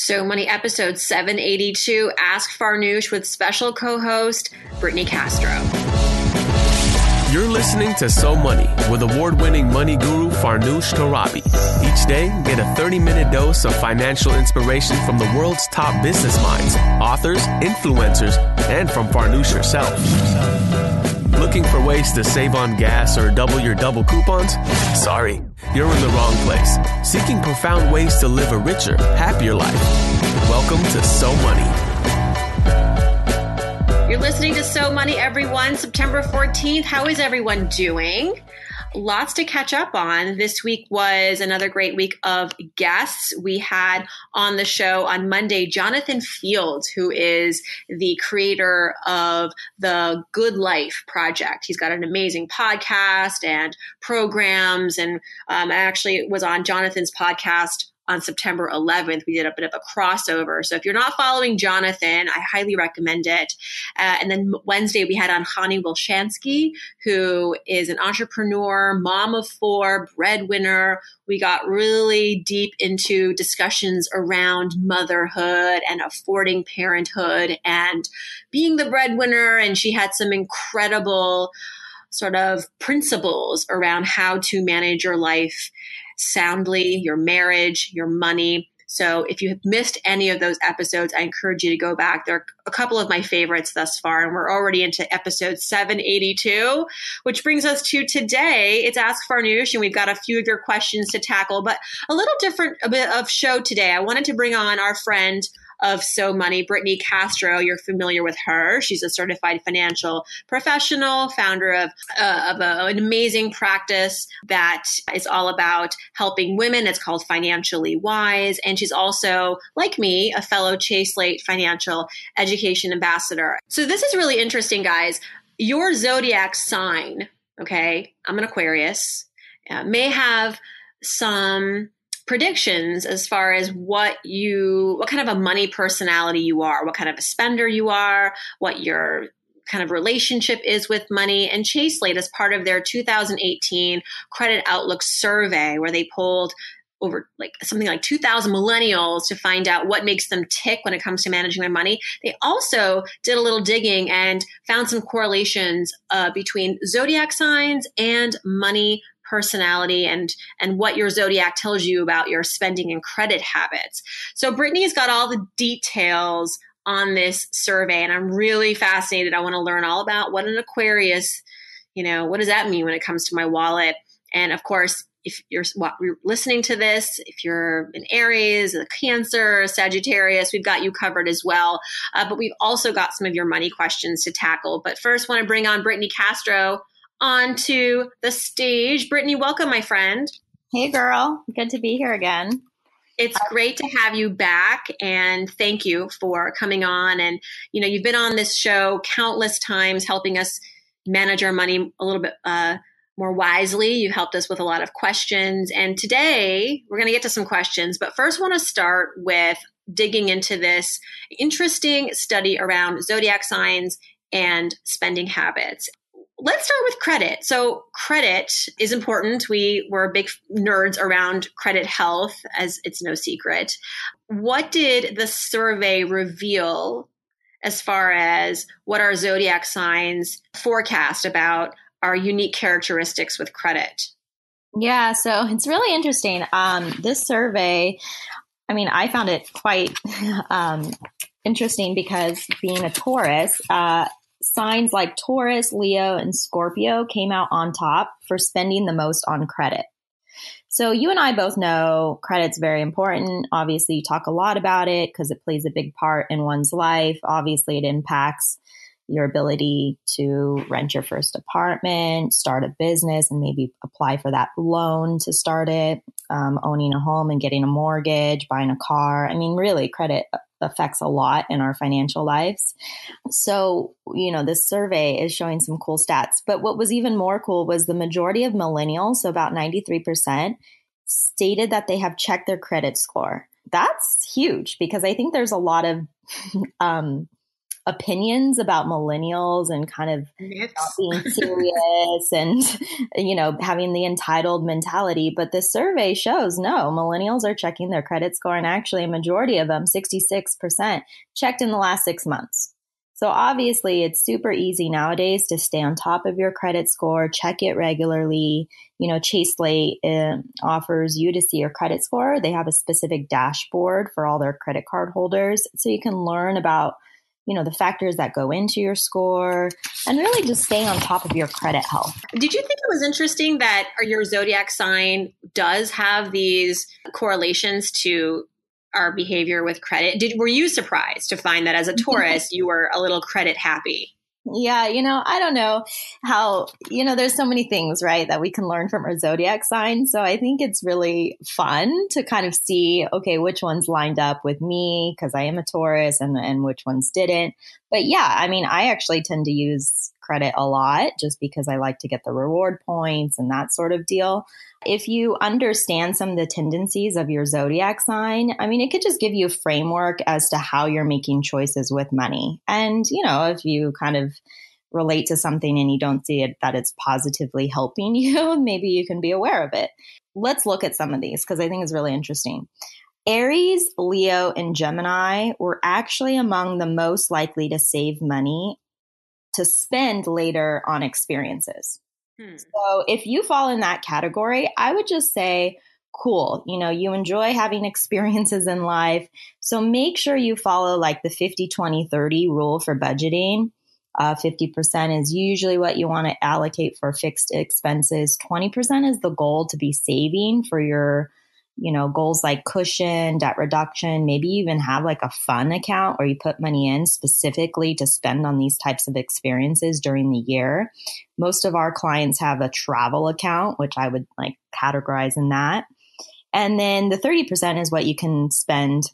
So Money episode 782 Ask Farnoosh with special co host Brittany Castro. You're listening to So Money with award winning money guru Farnoosh Torabi. Each day, get a 30 minute dose of financial inspiration from the world's top business minds, authors, influencers, and from Farnoosh herself. Looking for ways to save on gas or double your double coupons? Sorry, you're in the wrong place. Seeking profound ways to live a richer, happier life. Welcome to So Money. You're listening to So Money, everyone. September 14th. How is everyone doing? Lots to catch up on. This week was another great week of guests. We had on the show on Monday Jonathan Fields, who is the creator of the Good Life Project. He's got an amazing podcast and programs, and um, I actually was on Jonathan's podcast on September 11th. We did a bit of a crossover. So if you're not following Jonathan, I highly recommend it. Uh, and then Wednesday, we had on Hani Wilshansky, who is an entrepreneur, mom of four, breadwinner. We got really deep into discussions around motherhood and affording parenthood and being the breadwinner. And she had some incredible sort of principles around how to manage your life soundly, your marriage, your money. So if you have missed any of those episodes, I encourage you to go back. There are a couple of my favorites thus far, and we're already into episode 782, which brings us to today. It's Ask Farnoosh, and we've got a few of your questions to tackle, but a little different a bit of show today. I wanted to bring on our friend of So Money, Brittany Castro. You're familiar with her. She's a certified financial professional, founder of, uh, of a, an amazing practice that is all about helping women. It's called Financially Wise. And she's also, like me, a fellow Chase Slate Financial Education Ambassador. So this is really interesting, guys. Your zodiac sign, okay, I'm an Aquarius, uh, may have some predictions as far as what you what kind of a money personality you are what kind of a spender you are what your kind of relationship is with money. And chase slate as part of their 2018 credit outlook survey where they polled over like something like 2000 millennials to find out what makes them tick when it comes to managing their money they also did a little digging and found some correlations uh, between zodiac signs and money personality and and what your zodiac tells you about your spending and credit habits. So Brittany's got all the details on this survey and I'm really fascinated. I want to learn all about what an Aquarius, you know, what does that mean when it comes to my wallet? And of course, if you're what, listening to this, if you're an Aries, a Cancer, Sagittarius, we've got you covered as well. Uh, but we've also got some of your money questions to tackle. But first, want to bring on Brittany Castro onto the stage. Brittany, welcome, my friend. Hey, girl. Good to be here again. It's great to have you back and thank you for coming on. And, you know, you've been on this show countless times helping us manage our money a little bit uh, more wisely. You helped us with a lot of questions. And today we're going to get to some questions, but first, I want to start with digging into this interesting study around zodiac signs and spending habits let's start with credit. So credit is important. We were big nerds around credit health as it's no secret. What did the survey reveal as far as what our zodiac signs forecast about our unique characteristics with credit? Yeah, so it's really interesting. Um, this survey, I mean, I found it quite um, interesting because being a Taurus, uh, signs like Taurus, Leo, and Scorpio came out on top for spending the most on credit. So you and I both know credit's very important. Obviously, you talk a lot about it because it plays a big part in one's life. Obviously, it impacts your ability to rent your first apartment, start a business, and maybe apply for that loan to start it, um, owning a home and getting a mortgage, buying a car. I mean, really, credit affects a lot in our financial lives. So, you know, this survey is showing some cool stats. But what was even more cool was the majority of millennials, so about 93%, stated that they have checked their credit score. That's huge because I think there's a lot of um, opinions about millennials and kind of Myths. not being serious and you know having the entitled mentality. But the survey shows no millennials are checking their credit score and actually a majority of them 66% checked in the last 6 months. So obviously it's super easy nowadays to stay on top of your credit score check it regularly. You know chase slate uh, offers you to see your credit score. They have a specific dashboard for all their credit card holders. So you can learn about you know, the factors that go into your score and really just stay on top of your credit health. Did you think it was interesting that your zodiac sign does have these correlations to our behavior with credit? Did were you surprised to find that as a Taurus you were a little credit happy? Yeah, you know, I don't know how, you know, there's so many things, right, that we can learn from our zodiac sign. So I think it's really fun to kind of see, okay, which ones lined up with me because I am a Taurus and, and which ones didn't. But yeah, I mean, I actually tend to use credit a lot just because I like to get the reward points and that sort of deal. If you understand some of the tendencies of your zodiac sign, I mean, it could just give you a framework as to how you're making choices with money. And, you know, if you kind of relate to something and you don't see it that it's positively helping you, maybe you can be aware of it. Let's look at some of these because I think it's really interesting. Aries, Leo, and Gemini were actually among the most likely to save money to spend later on experiences. Hmm. So if you fall in that category, I would just say, cool. You know, you enjoy having experiences in life. So make sure you follow like the 50, 20, 30 rule for budgeting. Uh, 50% is usually what you want to allocate for fixed expenses. 20% is the goal to be saving for your you know, goals like cushion, debt reduction, maybe even have like a fun account where you put money in specifically to spend on these types of experiences during the year. Most of our clients have a travel account, which I would like categorize in that. And then the 30% is what you can spend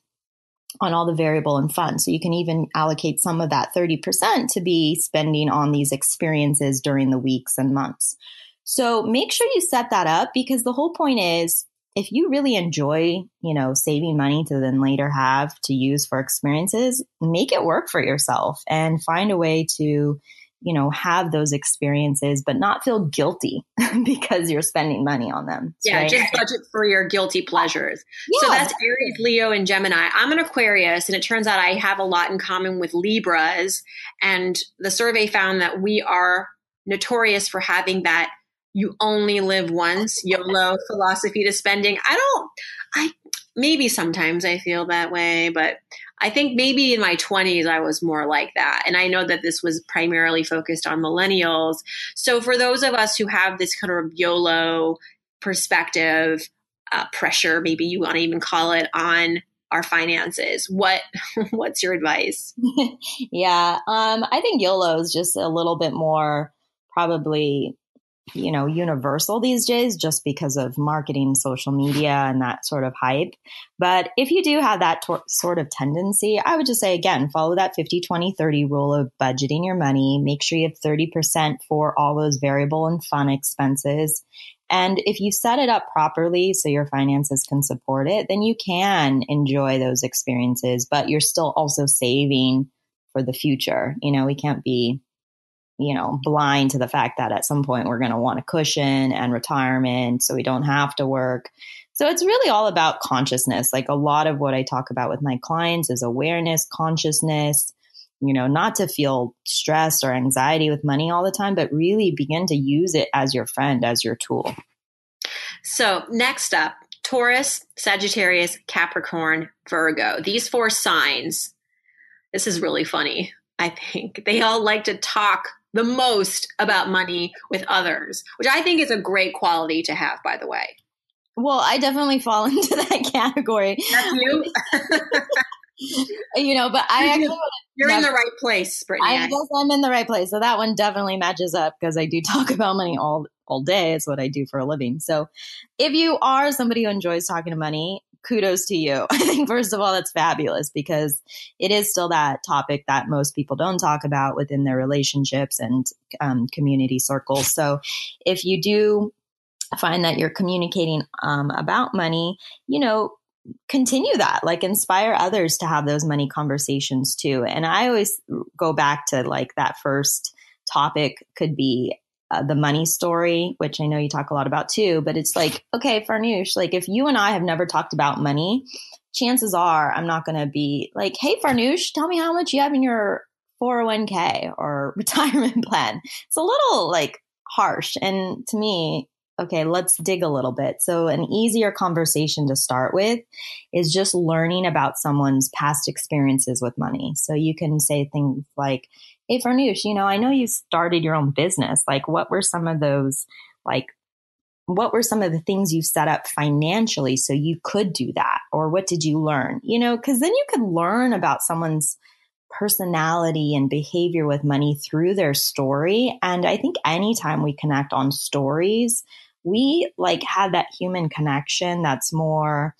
on all the variable and fun. So you can even allocate some of that 30% to be spending on these experiences during the weeks and months. So make sure you set that up because the whole point is if you really enjoy, you know, saving money to then later have to use for experiences, make it work for yourself and find a way to, you know, have those experiences, but not feel guilty because you're spending money on them. Yeah, right? just budget for your guilty pleasures. Yeah, so that's Aries, Leo, and Gemini. I'm an Aquarius, and it turns out I have a lot in common with Libras. And the survey found that we are notorious for having that you only live once YOLO philosophy to spending. I don't, I, maybe sometimes I feel that way, but I think maybe in my 20s I was more like that. And I know that this was primarily focused on millennials. So for those of us who have this kind of YOLO perspective, uh, pressure, maybe you want to even call it on our finances. What what's your advice? yeah, um, I think YOLO is just a little bit more probably you know, universal these days just because of marketing, social media, and that sort of hype. But if you do have that tor- sort of tendency, I would just say again, follow that 50, 20, 30 rule of budgeting your money. Make sure you have 30% for all those variable and fun expenses. And if you set it up properly so your finances can support it, then you can enjoy those experiences, but you're still also saving for the future. You know, we can't be you know, blind to the fact that at some point we're going to want a cushion and retirement so we don't have to work. So it's really all about consciousness. Like a lot of what I talk about with my clients is awareness, consciousness, you know, not to feel stress or anxiety with money all the time, but really begin to use it as your friend, as your tool. So next up, Taurus, Sagittarius, Capricorn, Virgo. These four signs, this is really funny. I think they all like to talk the most about money with others, which I think is a great quality to have, by the way. Well, I definitely fall into that category. That's you. you know, but I actually you're in the right place, Brittany. I guess I'm in the right place. So that one definitely matches up because I do talk about money all all day. It's what I do for a living. So if you are somebody who enjoys talking to money, kudos to you. I think, first of all, that's fabulous because it is still that topic that most people don't talk about within their relationships and um, community circles. So if you do find that you're communicating um, about money, you know, continue that like inspire others to have those money conversations too and i always go back to like that first topic could be uh, the money story which i know you talk a lot about too but it's like okay farnoosh like if you and i have never talked about money chances are i'm not going to be like hey farnoosh tell me how much you have in your 401k or retirement plan it's a little like harsh and to me okay, let's dig a little bit. So, an easier conversation to start with is just learning about someone's past experiences with money. So, you can say things like, Hey, Farnoosh, you know, I know you started your own business. Like, what were some of those, like, what were some of the things you set up financially so you could do that? Or what did you learn? You know, because then you could learn about someone's personality and behavior with money through their story. And I think anytime we connect on stories, we like have that human connection that's more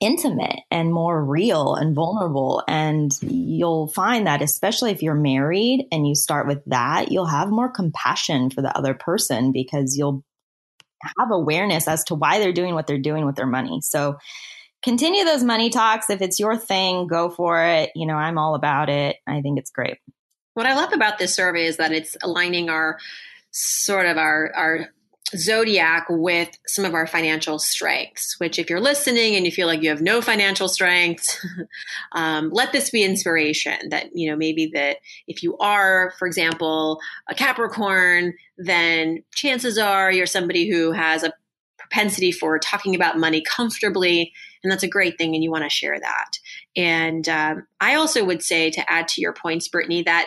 intimate and more real and vulnerable. And you'll find that, especially if you're married and you start with that, you'll have more compassion for the other person because you'll have awareness as to why they're doing what they're doing with their money. So continue those money talks. If it's your thing, go for it. You know, I'm all about it. I think it's great. What I love about this survey is that it's aligning our sort of our our zodiac with some of our financial strengths which if you're listening and you feel like you have no financial strengths um, let this be inspiration that you know maybe that if you are for example a capricorn then chances are you're somebody who has a propensity for talking about money comfortably and that's a great thing and you want to share that. And um, i also would say to add to your points brittany that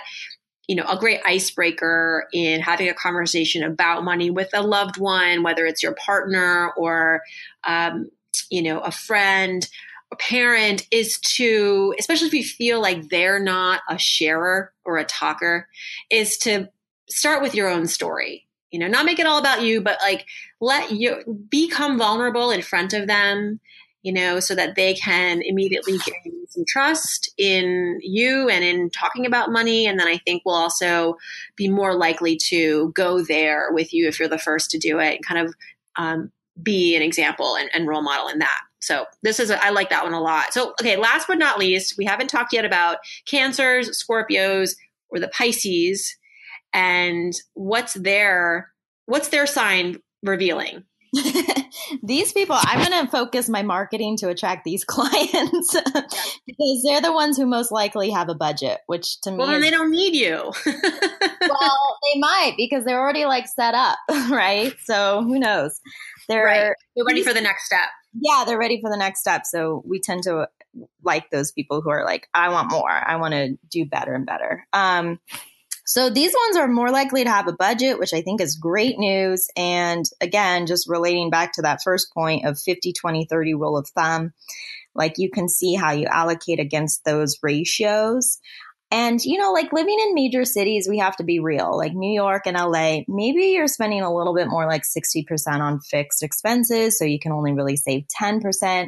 you know, a great icebreaker in having a conversation about money with a loved one, whether it's your partner or, um, you know, a friend, a parent, is to, especially if you feel like they're not a sharer or a talker, is to start with your own story. You know, not make it all about you, but like let you become vulnerable in front of them you know, so that they can immediately gain some trust in you and in talking about money. And then I think we'll also be more likely to go there with you if you're the first to do it and kind of um, be an example and, and, role model in that. So this is, a, I like that one a lot. So, okay, last but not least, we haven't talked yet about cancers, Scorpios, or the Pisces and what's their, what's their sign revealing? these people, I'm going to focus my marketing to attract these clients because they're the ones who most likely have a budget, which to me, well, then they don't need you. well, they might because they're already like set up, right? So who knows? They're right. they're ready for the next step. Yeah, they're ready for the next step. So we tend to like those people who are like, I want more. I want to do better and better. Um, so these ones are more likely to have a budget, which I think is great news. And again, just relating back to that first point of 50, 20, 30 rule of thumb, like you can see how you allocate against those ratios. And, you know, like living in major cities, we have to be real. Like New York and LA, maybe you're spending a little bit more like 60% on fixed expenses. So you can only really save 10%.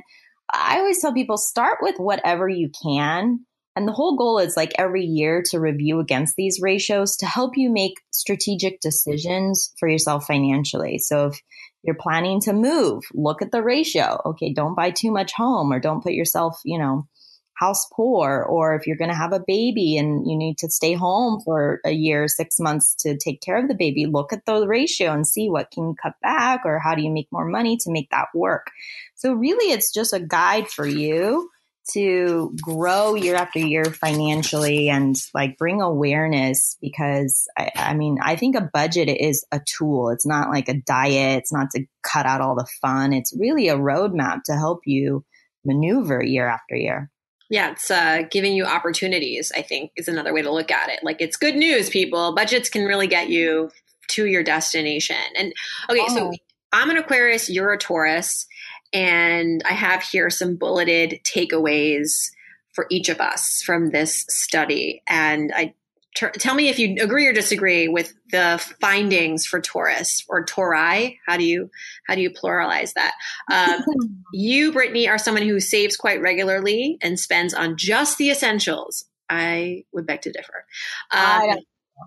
I always tell people start with whatever you can and the whole goal is like every year to review against these ratios to help you make strategic decisions for yourself financially. So if you're planning to move, look at the ratio. Okay, don't buy too much home or don't put yourself, you know, house poor. Or if you're going to have a baby and you need to stay home for a year, six months to take care of the baby, look at the ratio and see what can you cut back or how do you make more money to make that work. So really it's just a guide for you to grow year after year financially and like bring awareness because I, I, mean i think a budget is a tool. It's not like a diet. It's not to cut out all the fun. It's really a roadmap to help you maneuver year after year. Yeah it's uh, giving you opportunities i think is another way to look at it. Like it's good news people. Budgets can really get you to your destination. And okay oh. so i'm an aquarius. You're a taurus and I have here some bulleted takeaways for each of us from this study. And I tell me if you agree or disagree with the findings for Taurus or Tauri. How do you how do you pluralize that? Um, you, Brittany, are someone who saves quite regularly and spends on just the essentials. I would beg to differ. Um, I,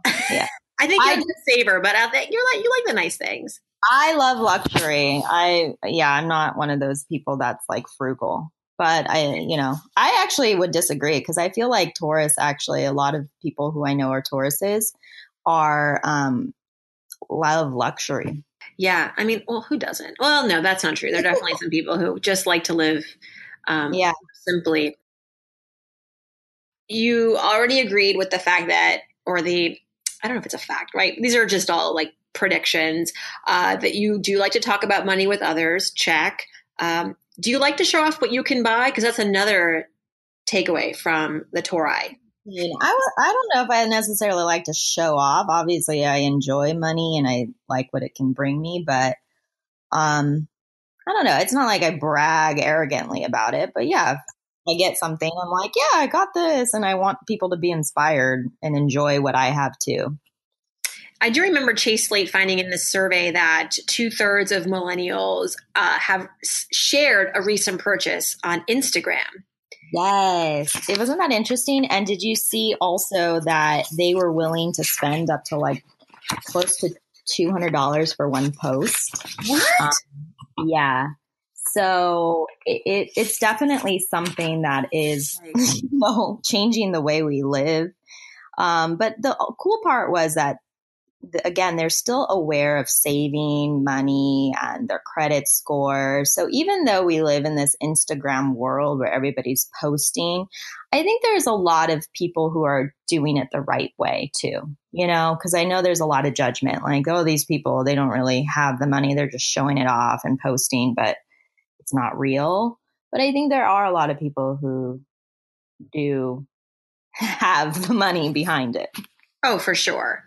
yeah. I think you're I, a saver, but I think you're like you like the nice things. I love luxury. I yeah, I'm not one of those people that's like frugal. But I, you know, I actually would disagree because I feel like Taurus actually a lot of people who I know are Tauruses are um love luxury. Yeah, I mean, well, who doesn't? Well, no, that's not true. There are definitely some people who just like to live um, yeah. simply. You already agreed with the fact that, or the, I don't know if it's a fact, right? These are just all like predictions uh, that you do like to talk about money with others. Check. Um, do you like to show off what you can buy? Because that's another takeaway from the Tauri. I don't know if I necessarily like to show off. Obviously, I enjoy money and I like what it can bring me, but um, I don't know. It's not like I brag arrogantly about it, but yeah, I get something, I'm like, yeah, I got this, and I want people to be inspired and enjoy what I have too. I do remember Chase Slate finding in this survey that two thirds of millennials uh, have shared a recent purchase on Instagram. Yes. It wasn't that interesting. And did you see also that they were willing to spend up to like close to $200 for one post? What? Um, yeah. So it, it, it's definitely something that is, you know, changing the way we live. Um, but the cool part was that again, they're still aware of saving money and their credit score. So even though we live in this Instagram world where everybody's posting, I think there's a lot of people who are doing it the right way too, you know, because I know there's a lot of judgment like, oh, these people, they don't really have the money. They're just showing it off and posting, but it's not real. But I think there are a lot of people who do have the money behind it. Oh, for sure.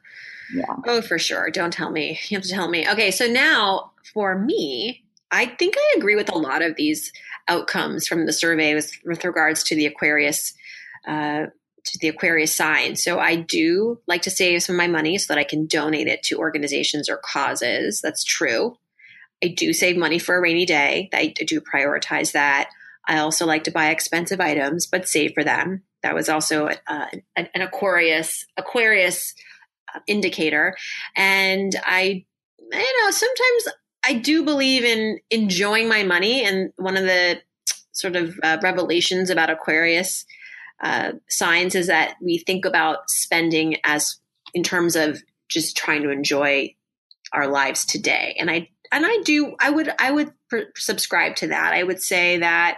Yeah. Oh, for sure. Don't tell me. You have to tell me. Okay, so now for me, I think I agree with a lot of these outcomes from the survey with, with regards to the Aquarius, uh, to the Aquarius sign. So I do like to save some of my money so that I can donate it to organizations or causes. That's true. I do save money for a rainy day. I do prioritize that. I also like to buy expensive items, but save for them. That was also uh, an, an Aquarius Aquarius indicator. And I, you know, sometimes I do believe in enjoying my money. And one of the sort of uh, revelations about Aquarius uh, signs is that we think about spending as in terms of just trying to enjoy our lives today. And I and I do I would I would pr- subscribe to that. I would say that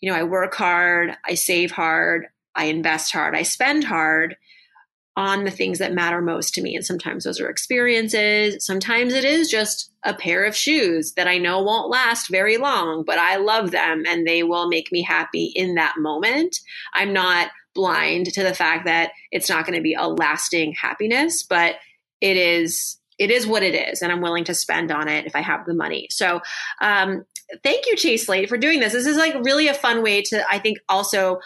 you know I work hard, I save hard, I invest hard, I spend hard on the things that matter most to me. And sometimes those are experiences. Sometimes it is just a pair of shoes that I know won't last very long, but I love them and they will make me happy in that moment. I'm not blind to the fact that it's not going to be a lasting happiness, but it is it is what it is and i'm willing to spend on it if i have the money so um, thank you chase slate for doing this this is like really a fun way to i think also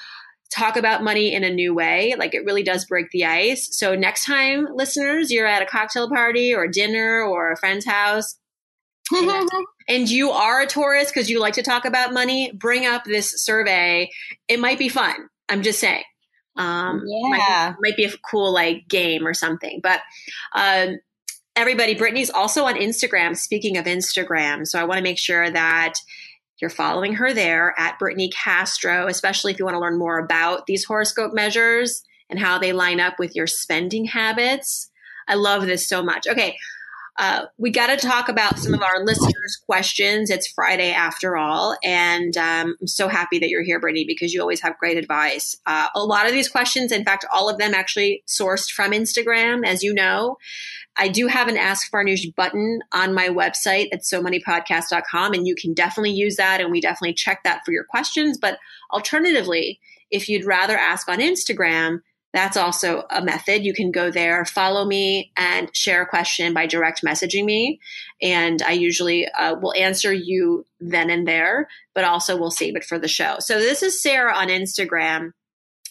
talk about money in a new way. Like it really does break the ice. So next time, listeners, you're at a cocktail party or dinner or a friend's house. and you are a Taurus because you like to talk about money, bring up this survey. It might be fun. I'm just saying. Um, yeah. Might be, might be, a cool like game or something. But um, everybody, Brittany's also on Instagram. Speaking of Instagram, so I want to make sure that you're following her there at Brittany Castro, especially if you want to learn more about these horoscope measures and how they line up with your spending habits. I love this so much. Okay, uh, we got to talk about some of our listeners' questions. It's Friday after all, and um, I'm so happy that you're here, Brittany, because you always have great advice. Uh, a lot of these questions, in fact, all of them actually sourced from Instagram, as you know. I do have an Ask Farnoosh button on my website at so moneypodcast.com, and you can definitely use that, and we definitely check that for your questions. But alternatively, if you'd rather ask on Instagram, that's also a method. You can go there, follow me, and share a question by direct messaging me. And I usually uh, will answer you then and there, but also we'll save it for the show. So this is Sarah on Instagram.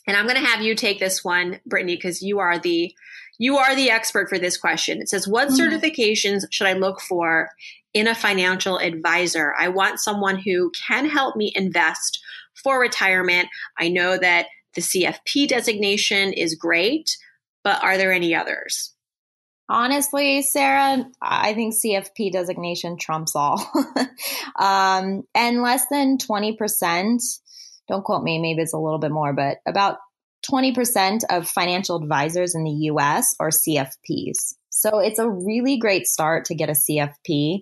And I'm going to have you take this one, Brittany, because you are the you are the expert for this question. It says, What mm-hmm. certifications should I look for in a financial advisor? I want someone who can help me invest for retirement. I know that the CFP designation is great, but are there any others? Honestly, Sarah, I think CFP designation trumps all. um, and less than 20%, don't quote me, maybe it's a little bit more, but about 20% of financial advisors in the US are CFPs. So it's a really great start to get a CFP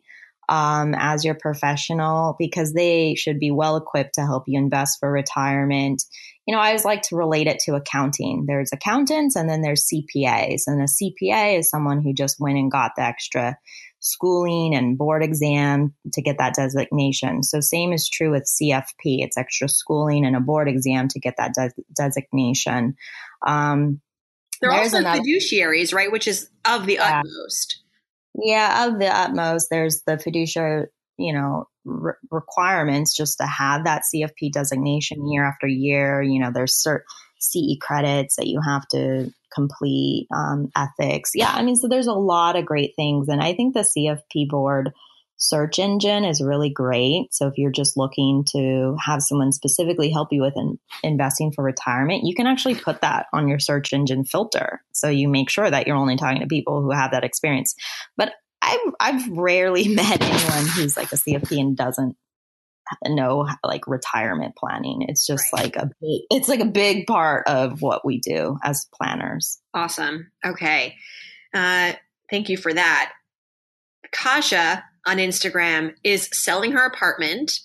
um, as your professional because they should be well equipped to help you invest for retirement you know, I always like to relate it to accounting. There's accountants and then there's CPAs. And a CPA is someone who just went and got the extra schooling and board exam to get that designation. So same is true with CFP. It's extra schooling and a board exam to get that de- designation. Um, They're also another, fiduciaries, right? Which is of the yeah. utmost. Yeah, of the utmost. There's the fiduciary, you know, re- requirements just to have that CFP designation year after year. You know, there's certain CE credits that you have to complete, um, ethics. Yeah, I mean, so there's a lot of great things. And I think the CFP board search engine is really great. So if you're just looking to have someone specifically help you with in, investing for retirement, you can actually put that on your search engine filter. So you make sure that you're only talking to people who have that experience. But I've I've rarely met anyone who's like a CFP and doesn't know like retirement planning. It's just right. like a big, it's like a big part of what we do as planners. Awesome. Okay. Uh, thank you for that. Kasha on Instagram is selling her apartment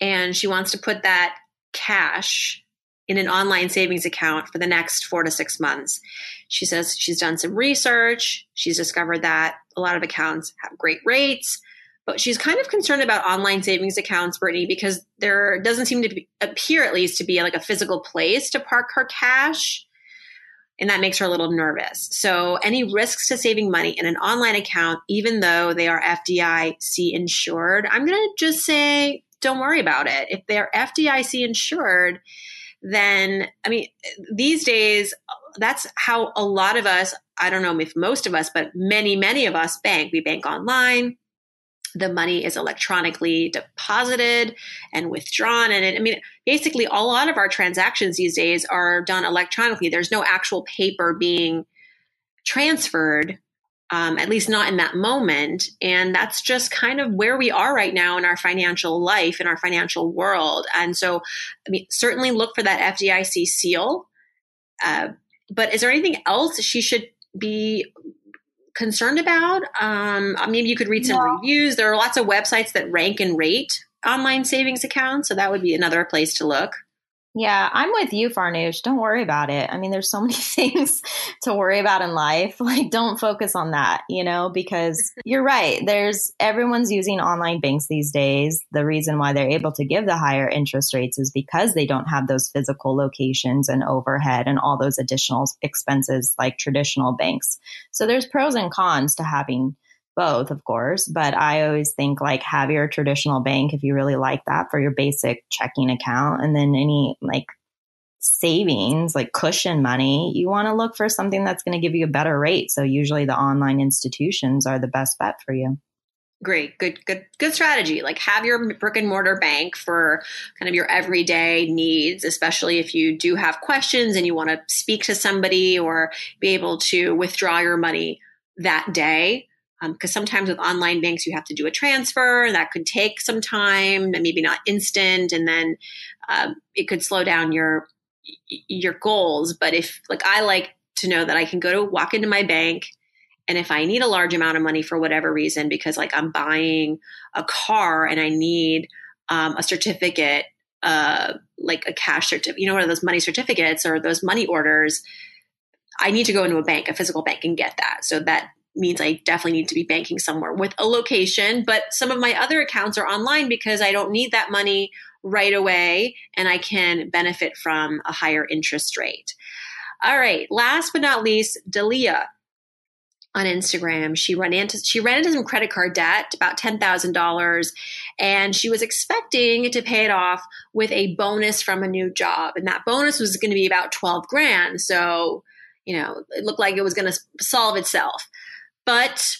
and she wants to put that cash in an online savings account for the next four to six months. She says she's done some research. She's discovered that a lot of accounts have great rates, but she's kind of concerned about online savings accounts, Brittany, because there doesn't seem to be, appear, at least, to be like a physical place to park her cash. And that makes her a little nervous. So, any risks to saving money in an online account, even though they are FDIC insured, I'm going to just say don't worry about it. If they're FDIC insured, then I mean, these days, that's how a lot of us, I don't know if most of us, but many, many of us bank. We bank online. The money is electronically deposited and withdrawn. And it, I mean, basically, a lot of our transactions these days are done electronically. There's no actual paper being transferred um, at least not in that moment. And that's just kind of where we are right now in our financial life, in our financial world. And so, I mean, certainly look for that FDIC seal. Uh, but is there anything else she should be concerned about? Um, maybe you could read some reviews. There are lots of websites that rank and rate online savings accounts. So that would be another place to look. Yeah, I'm with you, Farnoosh. Don't worry about it. I mean, there's so many things to worry about in life. Like, don't focus on that, you know, because you're right. There's everyone's using online banks these days. The reason why they're able to give the higher interest rates is because they don't have those physical locations and overhead and all those additional expenses like traditional banks. So there's pros and cons to having both, of course, but I always think like have your traditional bank if you really like that for your basic checking account. And then any like savings, like cushion money, you want to look for something that's going to give you a better rate. So usually the online institutions are the best bet for you. Great, good, good, good strategy. Like have your brick and mortar bank for kind of your everyday needs, especially if you do have questions and you want to speak to somebody or be able to withdraw your money that day because um, sometimes with online banks you have to do a transfer that could take some time and maybe not instant and then um, it could slow down your your goals but if like i like to know that i can go to walk into my bank and if i need a large amount of money for whatever reason because like i'm buying a car and i need um, a certificate uh, like a cash certificate you know one of those money certificates or those money orders I need to go into a bank, a physical bank, and get that. So that means I definitely need to be banking somewhere with a location. But some of my other accounts are online because I don't need that money right away and I can benefit from a higher interest rate. All right, last but not least, Dalia on Instagram. She ran into she ran into some credit card debt, about ten thousand dollars, and she was expecting to pay it off with a bonus from a new job, and that bonus was going to be about twelve grand. So, you know, it looked like it was going to solve itself. But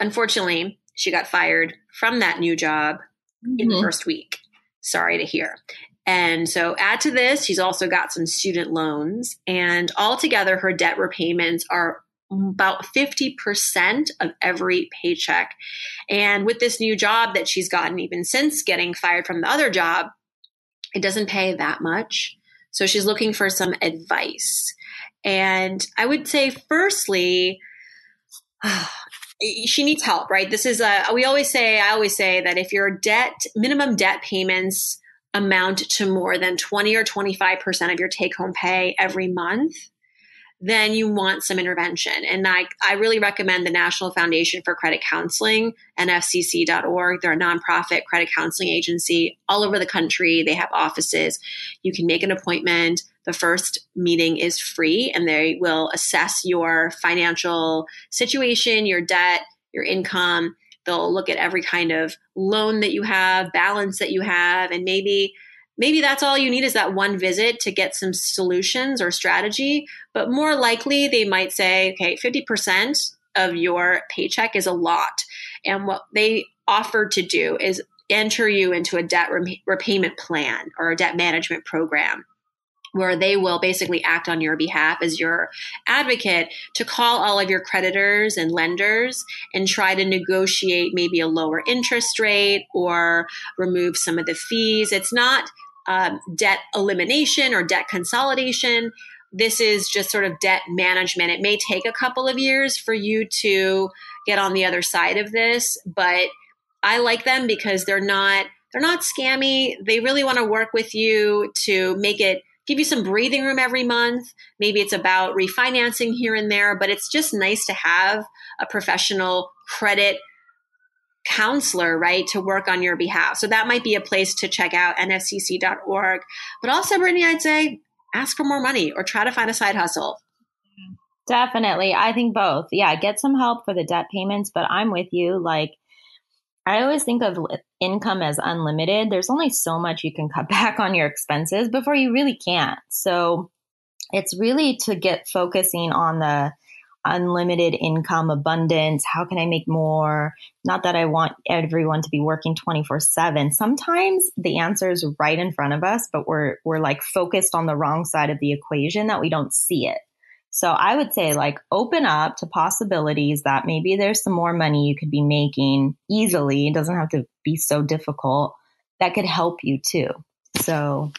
unfortunately, she got fired from that new job mm-hmm. in the mm-hmm. first week. Sorry to hear. And so, add to this, she's also got some student loans, and altogether, her debt repayments are about 50% of every paycheck. And with this new job that she's gotten, even since getting fired from the other job, it doesn't pay that much. So she's looking for some advice. And I would say, firstly, she needs help, right? This is a, we always say, I always say that if your debt, minimum debt payments amount to more than 20 or 25% of your take home pay every month, then you want some intervention. And I, I really recommend the National Foundation for Credit Counseling, nfcc.org. They're a nonprofit credit counseling agency all over the country. They have offices. You can make an appointment. The first meeting is free and they will assess your financial situation, your debt, your income. They'll look at every kind of loan that you have, balance that you have, and maybe maybe that's all you need is that one visit to get some solutions or strategy. But more likely, they might say, okay, 50% of your paycheck is a lot. And what they offer to do is enter you into a debt repayment plan or a debt management program where they will basically act on your behalf as your advocate to call all of your creditors and lenders and try to negotiate maybe a lower interest rate or remove some of the fees. It's not um, debt elimination or debt consolidation. This is just sort of debt management. It may take a couple of years for you to get on the other side of this, but I like them because they're not they're not scammy. They really want to work with you to make it give you some breathing room every month. Maybe it's about refinancing here and there, but it's just nice to have a professional credit counselor, right, to work on your behalf. So that might be a place to check out nfcc.org. But also, Brittany, I'd say ask for more money or try to find a side hustle. Definitely. I think both. Yeah, get some help for the debt payments, but I'm with you. Like, I always think of income as unlimited. There's only so much you can cut back on your expenses before you really can't. So it's really to get focusing on the unlimited income abundance how can i make more not that i want everyone to be working 24/7 sometimes the answer is right in front of us but we're we're like focused on the wrong side of the equation that we don't see it so i would say like open up to possibilities that maybe there's some more money you could be making easily it doesn't have to be so difficult that could help you too so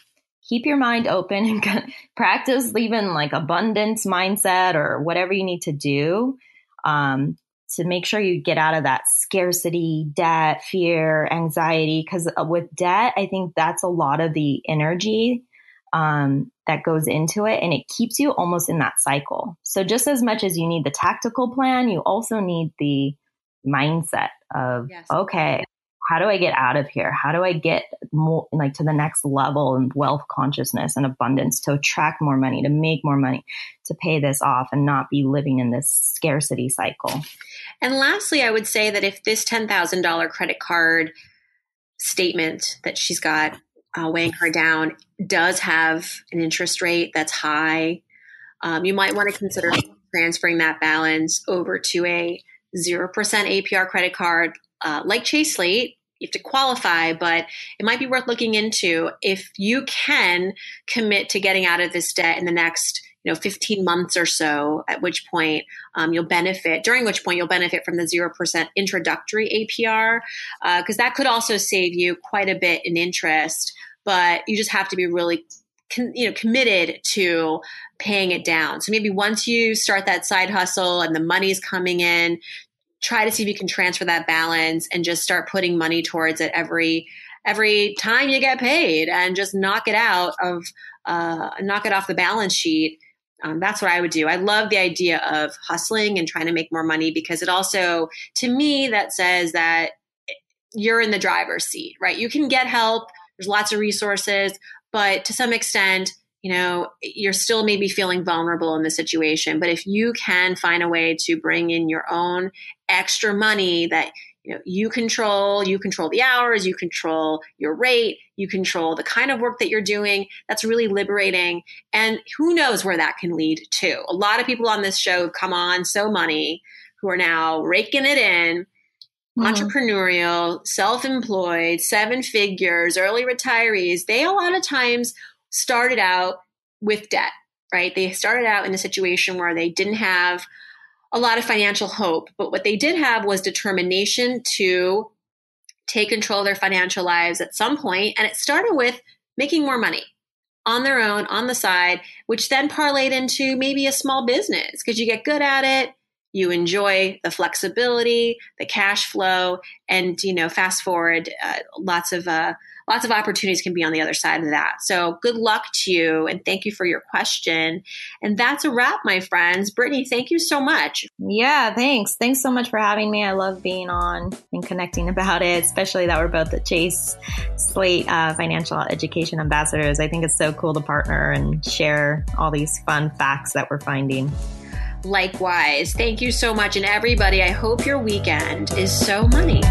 keep your mind open and practice even like abundance mindset or whatever you need to do um, to make sure you get out of that scarcity, debt, fear, anxiety. Because uh, with debt, I think that's a lot of the energy um, that goes into it and it keeps you almost in that cycle. So, just as much as you need the tactical plan, you also need the mindset of, yes. okay, how do I get out of here? How do I get more like to the next level in wealth consciousness and abundance to attract more money, to make more money, to pay this off and not be living in this scarcity cycle? And lastly, I would say that if this $10,000 credit card statement that she's got uh, weighing her down does have an interest rate that's high, um, you might want to consider transferring that balance over to a 0% APR credit card uh, like Chase Slate you have to qualify, but it might be worth looking into if you can commit to getting out of this debt in the next you know 15 months or so at which point um, you'll benefit during which point you'll benefit from the 0% introductory apr because uh, that could also save you quite a bit in interest but you just have to be really con- you know committed to paying it down. So maybe once you start that side hustle and the money's coming in try to see if you can transfer that balance and just start putting money towards it every every time you get paid and just knock it out of uh, knock it off the balance sheet um, that's what i would do i love the idea of hustling and trying to make more money because it also to me that says that you're in the driver's seat right you can get help there's lots of resources but to some extent you know, you're still maybe feeling vulnerable in the situation. But if you can find a way to bring in your own extra money that you know you control you control the hours you control your rate you control the kind of work that you're doing. That's really liberating. And who knows where that can lead to? A lot of people on this show have come on so money who are now raking it in. Mm-hmm. entrepreneurial self-employed seven figures early retirees. They a lot of times started out with debt, right? They started out in a situation where they didn't have a lot of financial hope, but what they did have was determination to take control of their financial lives at some point, and it started with making more money on their own on the side, which then parlayed into maybe a small business because you get good at it, you enjoy the flexibility, the cash flow, and you know, fast forward, uh, lots of uh, lots of opportunities can be on the other side of that. So good luck to you, and thank you for your question. And that's a wrap, my friends. Brittany, thank you so much. Yeah, thanks. Thanks so much for having me. I love being on and connecting about it, especially that we're both the Chase Slate uh, Financial Education Ambassadors. I think it's so cool to partner and share all these fun facts that we're finding. Likewise. Thank you so much. And everybody, I hope your weekend is so money.